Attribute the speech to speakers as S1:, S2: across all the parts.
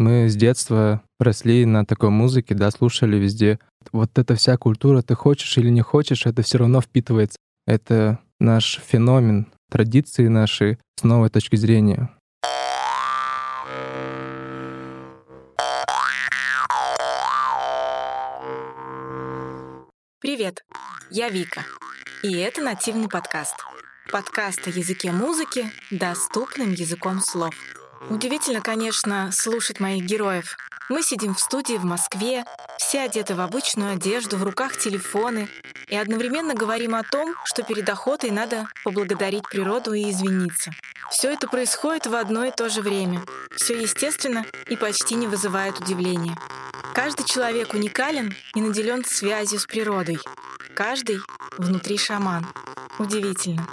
S1: Мы с детства росли на такой музыке, да, слушали везде. Вот эта вся культура, ты хочешь или не хочешь, это все равно впитывается. Это наш феномен, традиции наши с новой точки зрения.
S2: Привет, я Вика, и это нативный подкаст. Подкаст о языке музыки доступным языком слов. Удивительно, конечно, слушать моих героев. Мы сидим в студии в Москве, все одеты в обычную одежду, в руках телефоны, и одновременно говорим о том, что перед охотой надо поблагодарить природу и извиниться. Все это происходит в одно и то же время. Все естественно и почти не вызывает удивления. Каждый человек уникален и наделен связью с природой. Каждый внутри шаман. Удивительно.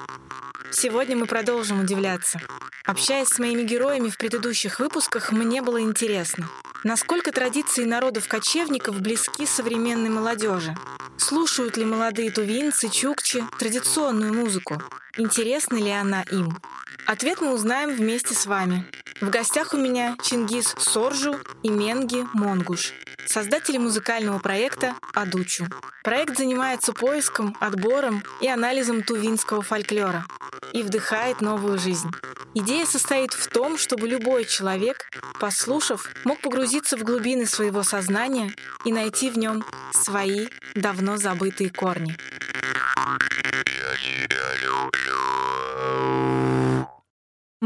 S2: Сегодня мы продолжим удивляться. Общаясь с моими героями в предыдущих выпусках, мне было интересно, насколько традиции народов-кочевников близки современной молодежи. Слушают ли молодые тувинцы, чукчи традиционную музыку? Интересна ли она им? Ответ мы узнаем вместе с вами. В гостях у меня Чингис Соржу и Менги Монгуш, создатели музыкального проекта «Адучу». Проект занимается поиском, отбором и анализом тувинского фольклора и вдыхает новую жизнь. Идея состоит в том, чтобы любой человек, послушав, мог погрузиться в глубины своего сознания и найти в нем свои давно забытые корни.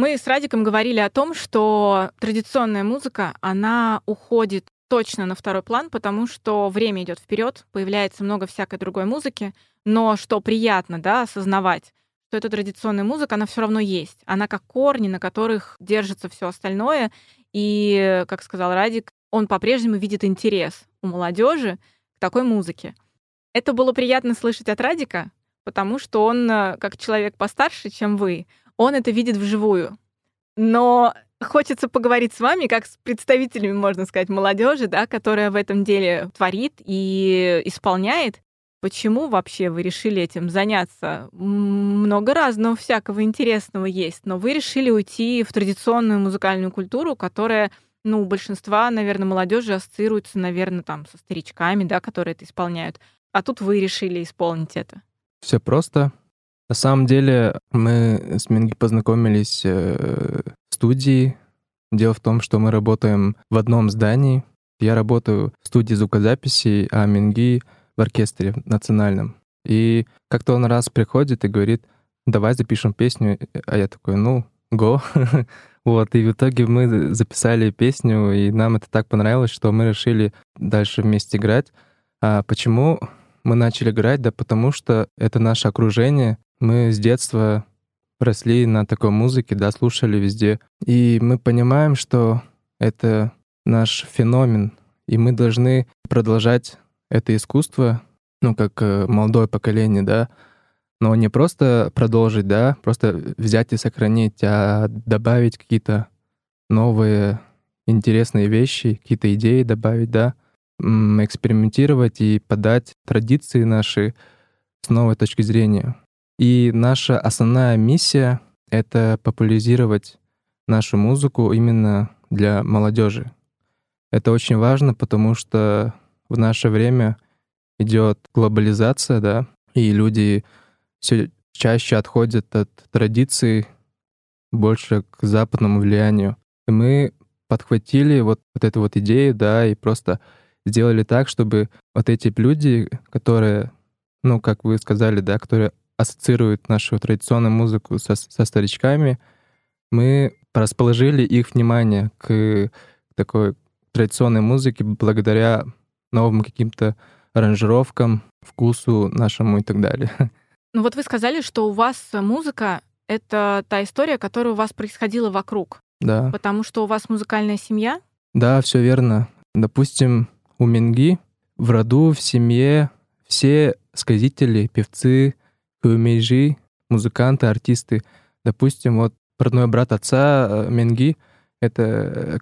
S2: Мы с Радиком говорили о том, что традиционная музыка, она уходит точно на второй план, потому что время идет вперед, появляется много всякой другой музыки, но что приятно, да, осознавать, что эта традиционная музыка, она все равно есть. Она как корни, на которых держится все остальное. И, как сказал Радик, он по-прежнему видит интерес у молодежи к такой музыке. Это было приятно слышать от Радика, потому что он, э, как человек постарше, чем вы, он это видит вживую. Но хочется поговорить с вами, как с представителями, можно сказать, молодежи, да, которая в этом деле творит и исполняет. Почему вообще вы решили этим заняться? Много разного всякого интересного есть, но вы решили уйти в традиционную музыкальную культуру, которая, ну, у большинства, наверное, молодежи ассоциируется, наверное, там со старичками, да, которые это исполняют. А тут вы решили исполнить это.
S1: Все просто. На самом деле мы с Минги познакомились э, в студии. Дело в том, что мы работаем в одном здании. Я работаю в студии звукозаписи, а Минги в оркестре национальном. И как-то он раз приходит и говорит, давай запишем песню. А я такой, ну, го. вот, и в итоге мы записали песню, и нам это так понравилось, что мы решили дальше вместе играть. А почему мы начали играть? Да потому что это наше окружение, мы с детства росли на такой музыке, да, слушали везде. И мы понимаем, что это наш феномен, и мы должны продолжать это искусство, ну, как э, молодое поколение, да, но не просто продолжить, да, просто взять и сохранить, а добавить какие-то новые интересные вещи, какие-то идеи добавить, да, экспериментировать и подать традиции наши с новой точки зрения. И наша основная миссия — это популяризировать нашу музыку именно для молодежи. Это очень важно, потому что в наше время идет глобализация, да, и люди все чаще отходят от традиций больше к западному влиянию. И мы подхватили вот, вот эту вот идею, да, и просто сделали так, чтобы вот эти люди, которые, ну, как вы сказали, да, которые ассоциируют нашу традиционную музыку со, со старичками, мы расположили их внимание к такой традиционной музыке благодаря новым каким-то аранжировкам, вкусу нашему и так далее.
S2: Ну вот вы сказали, что у вас музыка — это та история, которая у вас происходила вокруг.
S1: Да.
S2: Потому что у вас музыкальная семья?
S1: Да, все верно. Допустим, у Менги в роду, в семье все сказители, певцы, куюмейжи, музыканты, артисты. Допустим, вот родной брат отца э, Менги — это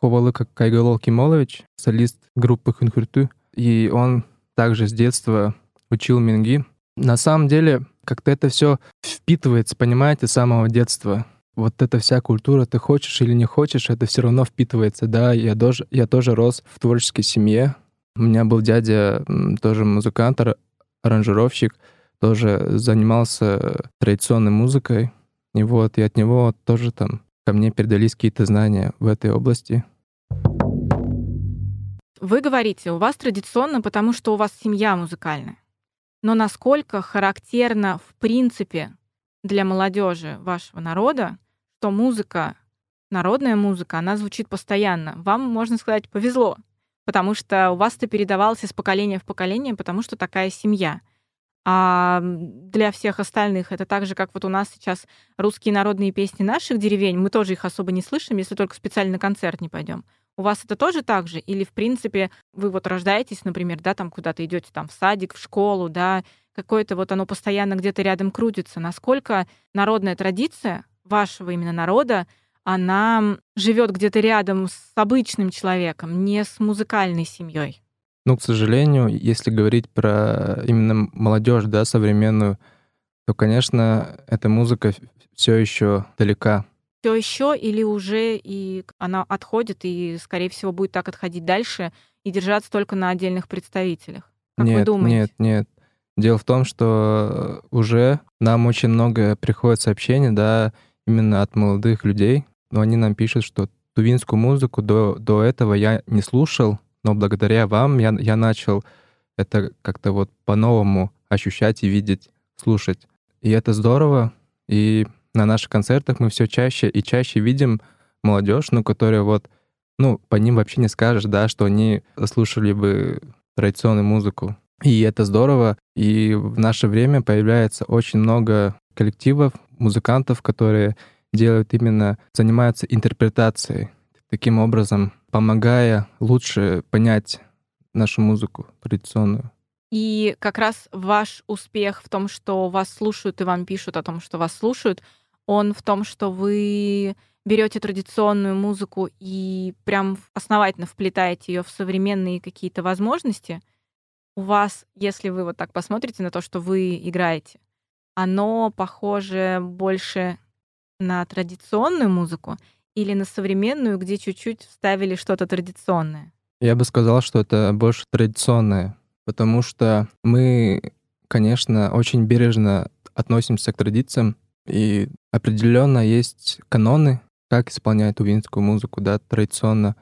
S1: Ховалык Кайголол Кимолович, солист группы Хунхурту, и он также с детства учил Менги. На самом деле, как-то это все впитывается, понимаете, с самого детства. вот эта вся культура, ты хочешь или не хочешь, это все равно впитывается, да. Я тоже, я тоже рос в творческой семье. У меня был дядя, тоже музыкант, аранжировщик, тоже занимался традиционной музыкой. И вот, и от него тоже там ко мне передались какие-то знания в этой области.
S2: Вы говорите, у вас традиционно, потому что у вас семья музыкальная. Но насколько характерно, в принципе, для молодежи вашего народа, что музыка, народная музыка, она звучит постоянно. Вам, можно сказать, повезло, потому что у вас это передавалось из поколения в поколение, потому что такая семья. А для всех остальных это так же, как вот у нас сейчас русские народные песни наших деревень, мы тоже их особо не слышим, если только специально на концерт не пойдем. У вас это тоже так же? Или, в принципе, вы вот рождаетесь, например, да, там куда-то идете там в садик, в школу, да, какое-то вот оно постоянно где-то рядом крутится. Насколько народная традиция вашего именно народа, она живет где-то рядом с обычным человеком, не с музыкальной семьей?
S1: Ну, к сожалению, если говорить про именно молодежь, да, современную, то, конечно, эта музыка все еще далека
S2: все еще или уже и она отходит и, скорее всего, будет так отходить дальше и держаться только на отдельных представителях? Как
S1: нет,
S2: вы думаете?
S1: Нет, нет. Дело в том, что уже нам очень много приходит сообщений, да, именно от молодых людей, но они нам пишут, что тувинскую музыку до, до этого я не слушал, но благодаря вам я, я начал это как-то вот по-новому ощущать и видеть, слушать. И это здорово, и на наших концертах мы все чаще и чаще видим молодежь, ну, которая вот, ну, по ним вообще не скажешь, да, что они слушали бы традиционную музыку. И это здорово. И в наше время появляется очень много коллективов, музыкантов, которые делают именно, занимаются интерпретацией, таким образом помогая лучше понять нашу музыку традиционную.
S2: И как раз ваш успех в том, что вас слушают и вам пишут о том, что вас слушают, он в том, что вы берете традиционную музыку и прям основательно вплетаете ее в современные какие-то возможности, у вас, если вы вот так посмотрите на то, что вы играете, оно похоже больше на традиционную музыку или на современную, где чуть-чуть вставили что-то традиционное?
S1: Я бы сказал, что это больше традиционное, потому что мы, конечно, очень бережно относимся к традициям, и определенно есть каноны, как исполнять увинскую музыку, да, традиционно.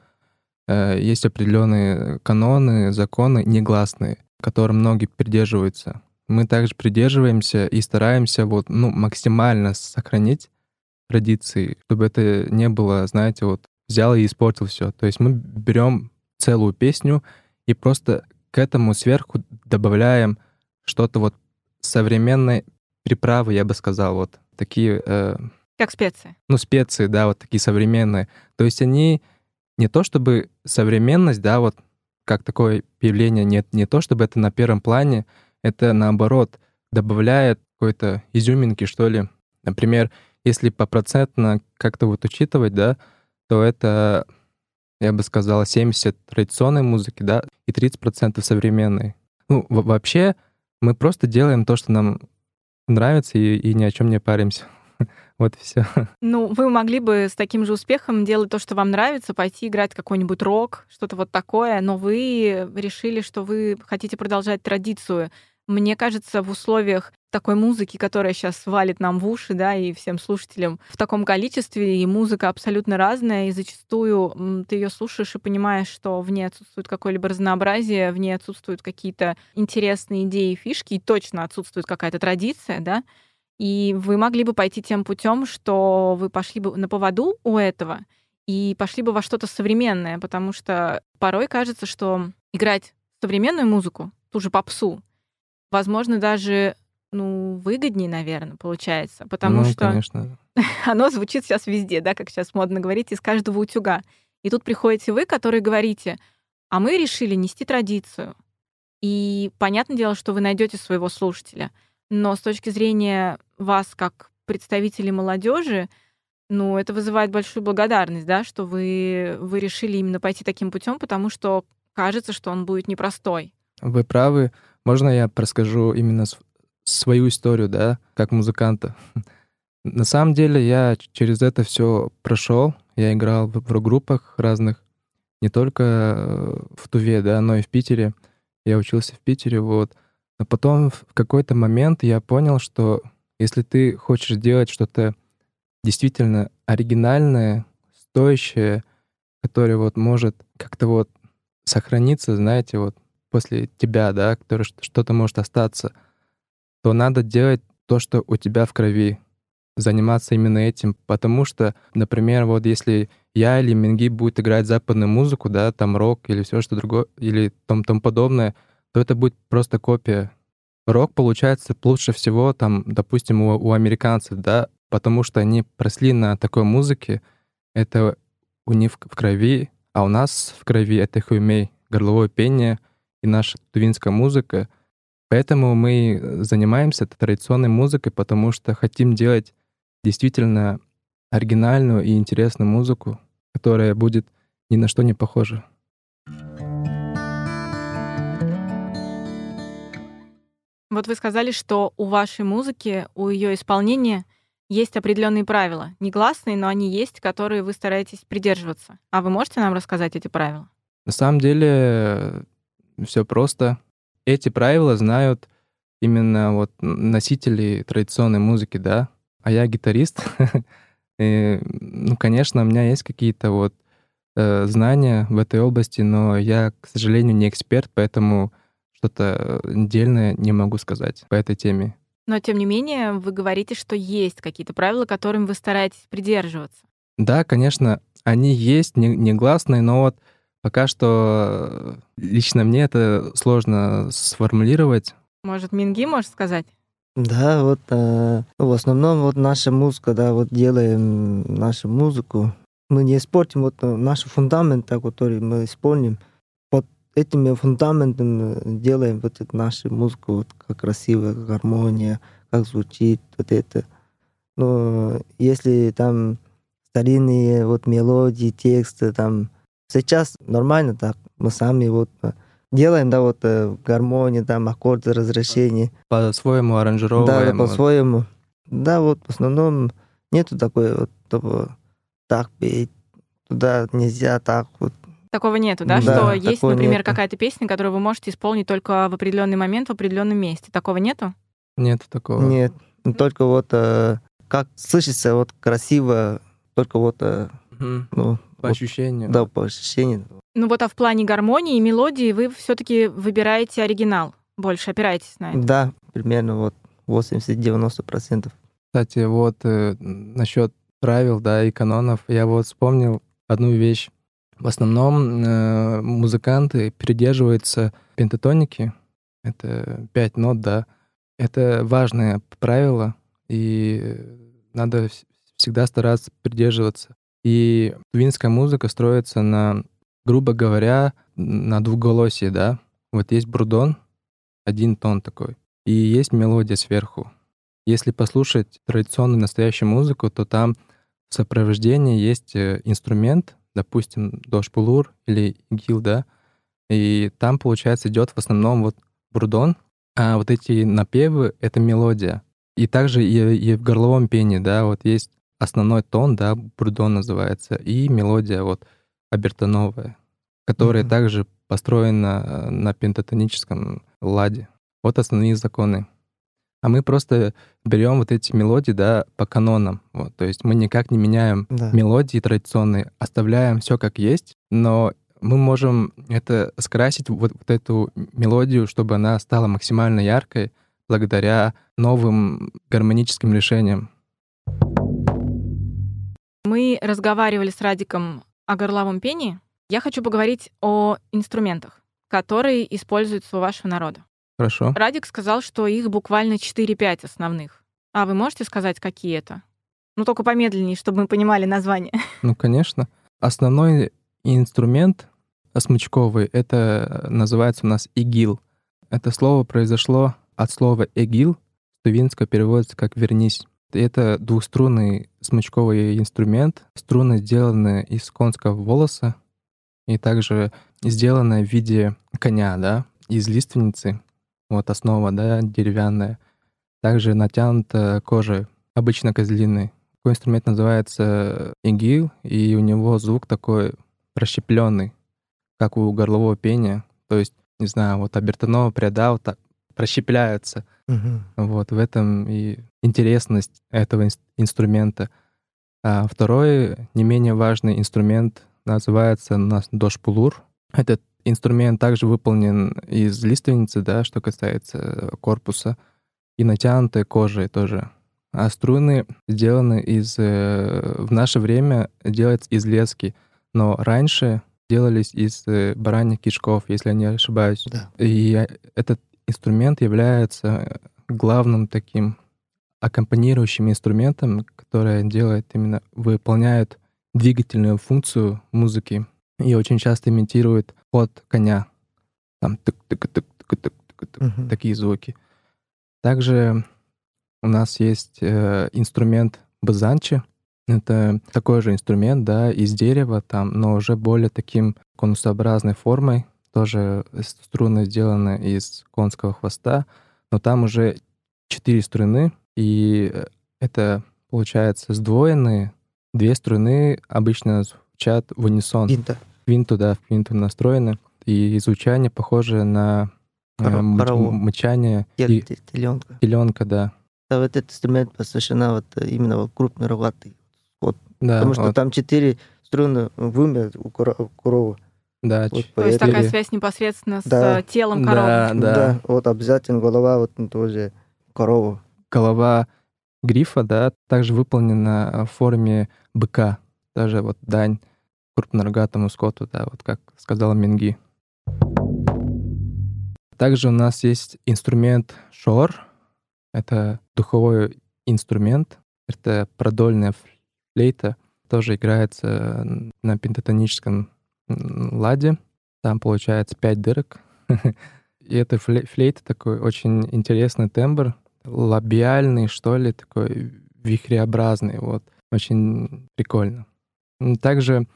S1: Э, есть определенные каноны, законы негласные, которым многие придерживаются. Мы также придерживаемся и стараемся вот, ну, максимально сохранить традиции, чтобы это не было, знаете, вот взял и испортил все. То есть мы берем целую песню и просто к этому сверху добавляем что-то вот современной приправы, я бы сказал, вот такие... Э,
S2: как специи.
S1: Ну, специи, да, вот такие современные. То есть они не то чтобы современность, да, вот как такое явление, нет, не то чтобы это на первом плане, это наоборот добавляет какой-то изюминки, что ли. Например, если по процентно как-то вот учитывать, да, то это, я бы сказала, 70 традиционной музыки, да, и 30% современной. Ну, вообще мы просто делаем то, что нам нравится и, и ни о чем не паримся. Вот все.
S2: Ну, вы могли бы с таким же успехом делать то, что вам нравится, пойти играть какой-нибудь рок, что-то вот такое, но вы решили, что вы хотите продолжать традицию мне кажется, в условиях такой музыки, которая сейчас валит нам в уши, да, и всем слушателям в таком количестве, и музыка абсолютно разная, и зачастую ты ее слушаешь и понимаешь, что в ней отсутствует какое-либо разнообразие, в ней отсутствуют какие-то интересные идеи, фишки, и точно отсутствует какая-то традиция, да, и вы могли бы пойти тем путем, что вы пошли бы на поводу у этого и пошли бы во что-то современное, потому что порой кажется, что играть современную музыку, ту же попсу, возможно, даже ну, выгоднее, наверное, получается, потому
S1: ну,
S2: что
S1: конечно.
S2: оно звучит сейчас везде, да, как сейчас модно говорить, из каждого утюга. И тут приходите вы, которые говорите, а мы решили нести традицию. И понятное дело, что вы найдете своего слушателя. Но с точки зрения вас, как представителей молодежи, ну, это вызывает большую благодарность, да, что вы, вы решили именно пойти таким путем, потому что кажется, что он будет непростой.
S1: Вы правы. Можно я расскажу именно свою историю, да, как музыканта? На самом деле я через это все прошел. Я играл в, в группах разных, не только э, в Туве, да, но и в Питере. Я учился в Питере, вот. Но потом в какой-то момент я понял, что если ты хочешь делать что-то действительно оригинальное, стоящее, которое вот может как-то вот сохраниться, знаете, вот после тебя, да, которое что-то может остаться, то надо делать то, что у тебя в крови, заниматься именно этим, потому что, например, вот если я или Минги будет играть западную музыку, да, там рок или все что другое, или там тому подобное, то это будет просто копия. Рок получается лучше всего, там, допустим, у, у американцев, да, потому что они просли на такой музыке, это у них в крови, а у нас в крови это хуймей, горловое пение и наша тувинская музыка. Поэтому мы занимаемся традиционной музыкой, потому что хотим делать действительно оригинальную и интересную музыку, которая будет ни на что не похожа.
S2: Вот вы сказали, что у вашей музыки, у ее исполнения есть определенные правила. Негласные, но они есть, которые вы стараетесь придерживаться. А вы можете нам рассказать эти правила?
S1: На самом деле все просто. Эти правила знают именно вот носители традиционной музыки, да. А я гитарист. И, ну, конечно, у меня есть какие-то вот э, знания в этой области, но я, к сожалению, не эксперт, поэтому что-то отдельное не могу сказать по этой теме.
S2: Но, тем не менее, вы говорите, что есть какие-то правила, которым вы стараетесь придерживаться.
S1: Да, конечно, они есть, не, негласные, но вот пока что лично мне это сложно сформулировать.
S2: Может, Минги может сказать?
S3: Да, вот э, в основном вот наша музыка, да, вот делаем нашу музыку. Мы не испортим вот э, наш фундамент, который мы исполним этими фундаментами делаем вот эту нашу музыку, вот как красивая гармония, как звучит вот это. Но если там старинные вот мелодии, тексты, там сейчас нормально так, мы сами вот э, делаем, да, вот э, гармонии, там аккорды, разрешения.
S1: По-своему аранжировываем.
S3: Да, по-своему. Да, вот в основном нету такой вот того, так петь, туда нельзя так вот
S2: Такого нету, да? да что есть, например, какая-то песня, которую вы можете исполнить только в определенный момент в определенном месте. Такого нету?
S1: Нет такого.
S3: Нет. Только вот э, как слышится вот красиво, только вот э,
S1: угу. ну, по вот, ощущению.
S3: Да, по ощущению.
S2: Ну вот, а в плане гармонии и мелодии вы все-таки выбираете оригинал, больше опираетесь на это?
S3: Да, примерно вот 80-90%.
S1: Кстати, вот э, насчет правил, да, и канонов, я вот вспомнил одну вещь. В основном э, музыканты придерживаются пентатоники. Это пять нот, да. Это важное правило, и надо всегда стараться придерживаться. И тувинская музыка строится на, грубо говоря, на двуголосии, да. Вот есть брудон, один тон такой, и есть мелодия сверху. Если послушать традиционную настоящую музыку, то там в сопровождении есть э, инструмент, допустим, Дошпулур или Гил, да, и там, получается, идет в основном вот брудон, а вот эти напевы — это мелодия. И также и, и в горловом пении, да, вот есть основной тон, да, брудон называется, и мелодия вот обертоновая, которая mm-hmm. также построена на пентатоническом ладе. Вот основные законы а мы просто берем вот эти мелодии, да, по канонам. Вот, то есть мы никак не меняем да. мелодии традиционные, оставляем все как есть, но мы можем это скрасить, вот, вот эту мелодию, чтобы она стала максимально яркой благодаря новым гармоническим решениям.
S2: Мы разговаривали с Радиком о горловом пении. Я хочу поговорить о инструментах, которые используются у вашего народа.
S1: Хорошо.
S2: Радик сказал, что их буквально 4-5 основных. А вы можете сказать, какие это? Ну, только помедленнее, чтобы мы понимали название.
S1: Ну, конечно. Основной инструмент смычковый, это называется у нас игил. Это слово произошло от слова эгил, тувинское переводится как «вернись». Это двухструнный смычковый инструмент. Струны сделаны из конского волоса и также сделаны в виде коня, да, из лиственницы вот основа, да, деревянная. Также натянута кожей обычно козлиный. Такой инструмент называется игил, и у него звук такой расщепленный, как у горлового пения. То есть, не знаю, вот обертонова пряда вот так расщепляются.
S3: Мгм.
S1: Вот в этом и интересность этого инс- инструмента. А второй, не менее важный инструмент, называется нас дошпулур. Этот инструмент также выполнен из лиственницы, да, что касается корпуса, и натянутой кожей тоже. А струны сделаны из... э, В наше время делаются из лески, но раньше делались из э, бараньих кишков, если я не ошибаюсь.
S3: Да.
S1: И э, этот инструмент является главным таким аккомпанирующим инструментом, который делает именно, выполняет двигательную функцию музыки и очень часто имитирует ход коня. Там тык тык тык тык тык тык
S3: Мгм.
S1: такие звуки. Также у нас есть э, инструмент базанчи. Это такой же инструмент, да, из дерева, там, но уже более таким конусообразной формой. Тоже струны сделаны из конского хвоста, но там уже четыре струны, и э, это, получается, сдвоенные. Две струны обычно звучат в унисон
S3: Винта.
S1: квинту, да, в квинту настроены. И звучание похоже на э, мыч-
S3: хоровое.
S1: мычание и
S3: Теленка.
S1: теленка, да.
S3: Да, вот этот инструмент посвящена вот э, именно вот крупный рогатый.
S1: Да,
S3: Потому что
S1: вот,
S3: там четыре струны вымя у коровы.
S1: Да,
S3: Вот
S2: То есть такая связь непосредственно с
S3: Да.
S2: э, телом
S1: Да,
S2: коровы.
S1: да.
S3: вот обязательно голова вот тоже корова.
S1: голова грифа, да, также выполнена в форме быка. Даже вот дань крупнорогатому скоту, да, вот как сказал Минги. Также у нас есть инструмент шор. Это духовой инструмент. Это продольная флейта. Тоже играется на пентатоническом ладе. Там получается пять дырок. И эта фле- флейта такой очень интересный тембр, лабиальный, что ли, такой вихреобразный. Вот. Очень прикольно. Также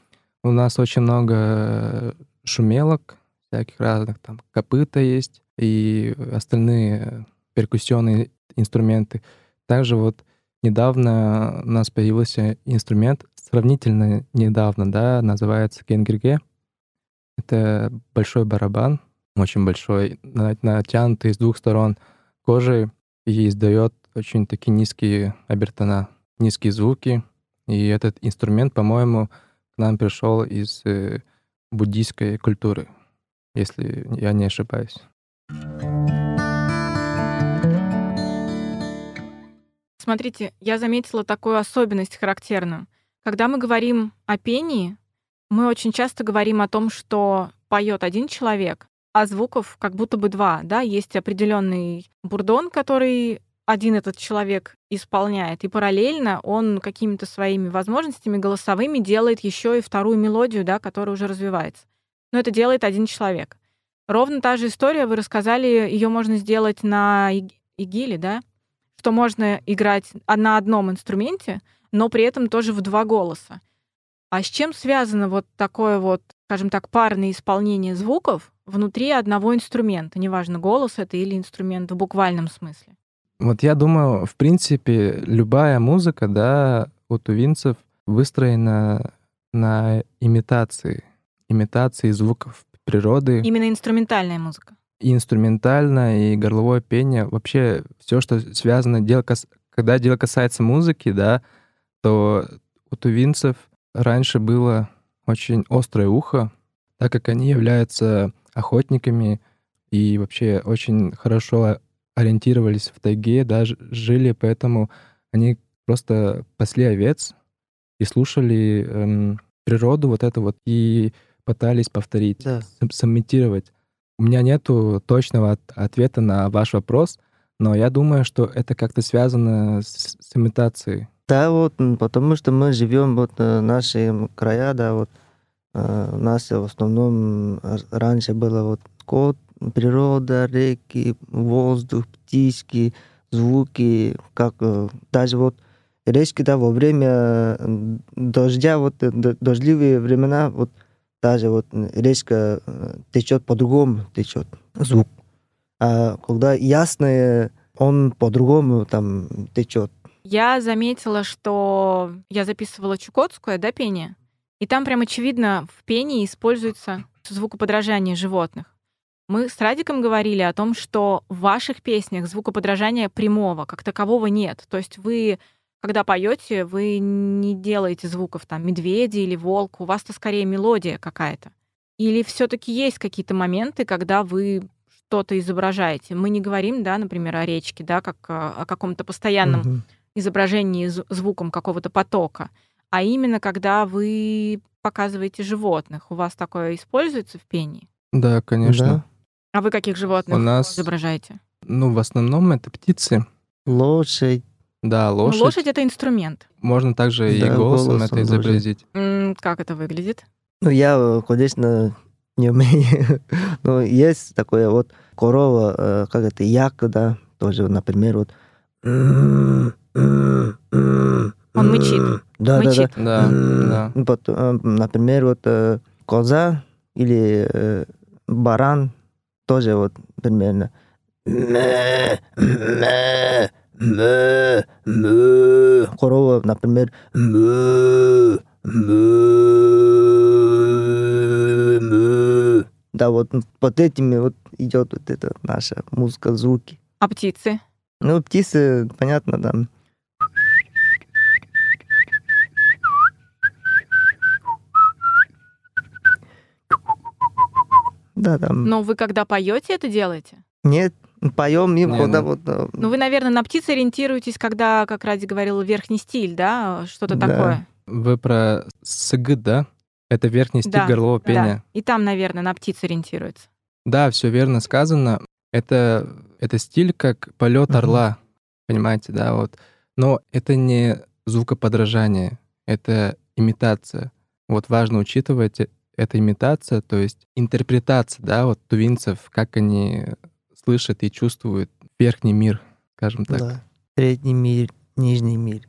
S1: у нас очень много шумелок, всяких разных, там копыта есть и остальные перкуссионные инструменты. Также вот недавно у нас появился инструмент, сравнительно недавно, да, называется кенгерге. Это большой барабан, очень большой, на- натянутый с двух сторон кожей и издает очень такие низкие обертона, низкие звуки. И этот инструмент, по-моему, к нам пришел из э, буддийской культуры, если я не ошибаюсь.
S2: Смотрите, я заметила такую особенность характерную. Когда мы говорим о пении, мы очень часто говорим о том, что поет один человек, а звуков как будто бы два. Да? Есть определенный бурдон, который один этот человек исполняет, и параллельно он какими-то своими возможностями голосовыми делает еще и вторую мелодию, да, которая уже развивается. Но это делает один человек. Ровно та же история, вы рассказали, ее можно сделать на иг- игиле, да? что можно играть на одном инструменте, но при этом тоже в два голоса. А с чем связано вот такое вот, скажем так, парное исполнение звуков внутри одного инструмента? Неважно, голос это или инструмент в буквальном смысле.
S1: Вот я думаю, в принципе, любая музыка, да, у тувинцев выстроена на имитации, имитации звуков природы.
S2: Именно инструментальная музыка.
S1: и инструментальное, и горловое пение, вообще все, что связано, дело кас- когда дело касается музыки, да, то у тувинцев раньше было очень острое ухо, так как они являются охотниками и вообще очень хорошо ориентировались в тайге, да, ж- жили, поэтому они просто пасли овец и слушали эм, природу вот это вот и пытались повторить,
S3: Да.
S1: сым- сымитировать. У меня нету точного от- ответа на ваш вопрос, но я думаю, что это как-то связано с, с имитацией.
S3: Да, вот, потому что мы живем вот э, наши края, да, вот э, у нас в основном р- раньше было вот скот, природа, реки, воздух, птички, звуки, как э, даже вот речки, да, во время э, дождя, вот э, дождливые времена, вот даже вот э, речка течет по-другому, течет звук. А когда ясное, он по-другому там течет
S2: Я заметила, что я записывала чукотское, да, пение, и там прям очевидно в пении используется звукоподражание животных. Мы с Радиком говорили о том, что в ваших песнях звукоподражания прямого, как такового нет. То есть вы, когда поете, вы не делаете звуков там медведя или волк, у вас-то скорее мелодия какая-то. Или все-таки есть какие-то моменты, когда вы что-то изображаете? Мы не говорим, да, например, о речке, да, как о каком-то постоянном угу. Изображении звуком какого-то потока, а именно когда вы показываете животных. У вас такое используется в пении?
S1: Да, конечно. Да.
S2: А вы каких животных У нас... изображаете?
S1: Ну, в основном это птицы.
S3: Лошадь.
S1: Да, ну, лошадь.
S2: Ну, лошадь это инструмент.
S1: Можно также да, и голосом, голосом это изобразить.
S2: М как это выглядит?
S3: Ну, я, конечно, не умею. Но есть такое вот корова, э, как это, як, да, тоже, например, вот. Он
S2: мычит.
S3: Да,
S2: мычит.
S1: да, да. да.
S3: Вот, э, например, вот э, коза или баран, тоже вот примерно. Корова, например, да, вот под этими вот идет вот эта наша музыка, звуки.
S2: А птицы?
S3: Ну, птицы, понятно, да. Да, там.
S2: Но вы когда поете, это делаете?
S3: Нет, поем им, когда ну. вот.
S2: Э, ну, вы, наверное, на птицы ориентируетесь, когда, как Ради говорил, верхний стиль, да, что-то да. такое.
S1: Вы про СГ, да? Это верхний стиль да, горлового пения. Да.
S2: И там, наверное, на птиц ориентируется.
S1: Да, все верно сказано. Это, это стиль как полет uh-huh. орла, понимаете, да, вот. Но это не звукоподражание, это имитация. Вот важно учитывать это имитация, то есть интерпретация, да, вот тувинцев, как они слышат и чувствуют верхний мир, скажем так. Да.
S3: Средний мир, нижний мир.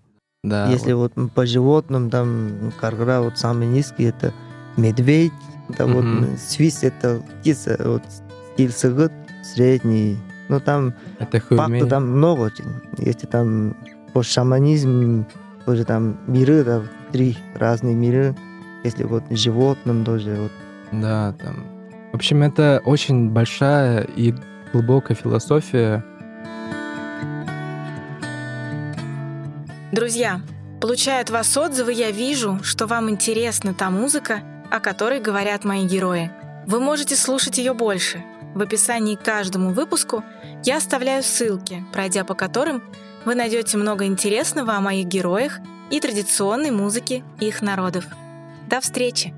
S1: Да.
S3: Если вот, вот по животным, там, каргра, вот самый низкий, это медведь, это mm вот свист, это птица, вот стиль средний, ну там
S1: это факты
S3: там много очень. Если там по шаманизм, тоже там миры, да, три разные миры, если вот животным тоже вот.
S1: Да, там. В общем, это очень большая и глубокая философия.
S2: Друзья, получая от вас отзывы, я вижу, что вам интересна та музыка, о которой говорят мои герои. Вы можете слушать ее больше. В описании к каждому выпуску я оставляю ссылки, пройдя по которым вы найдете много интересного о моих героях и традиционной музыке их народов. До встречи!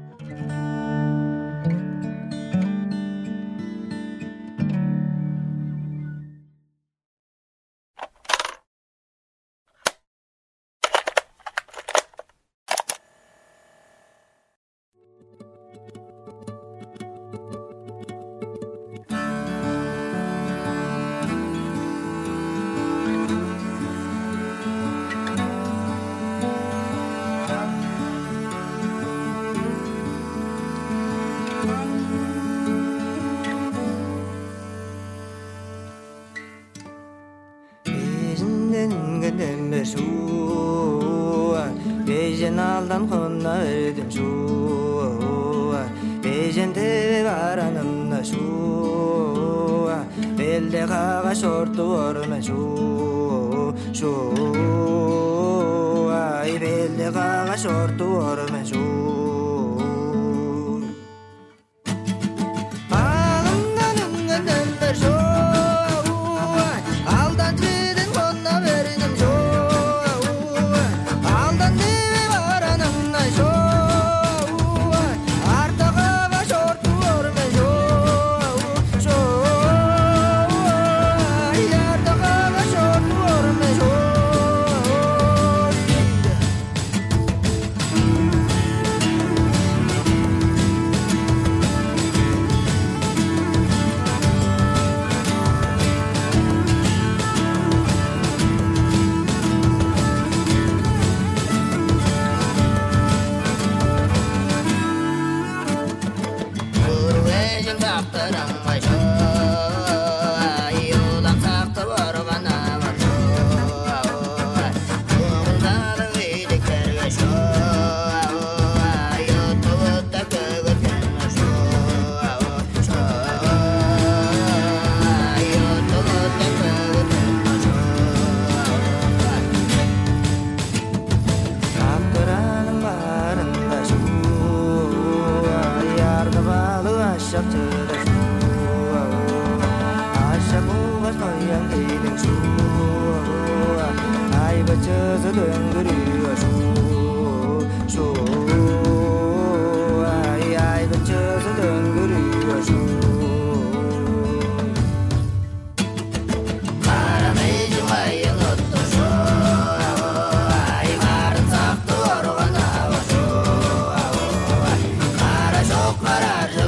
S3: parar.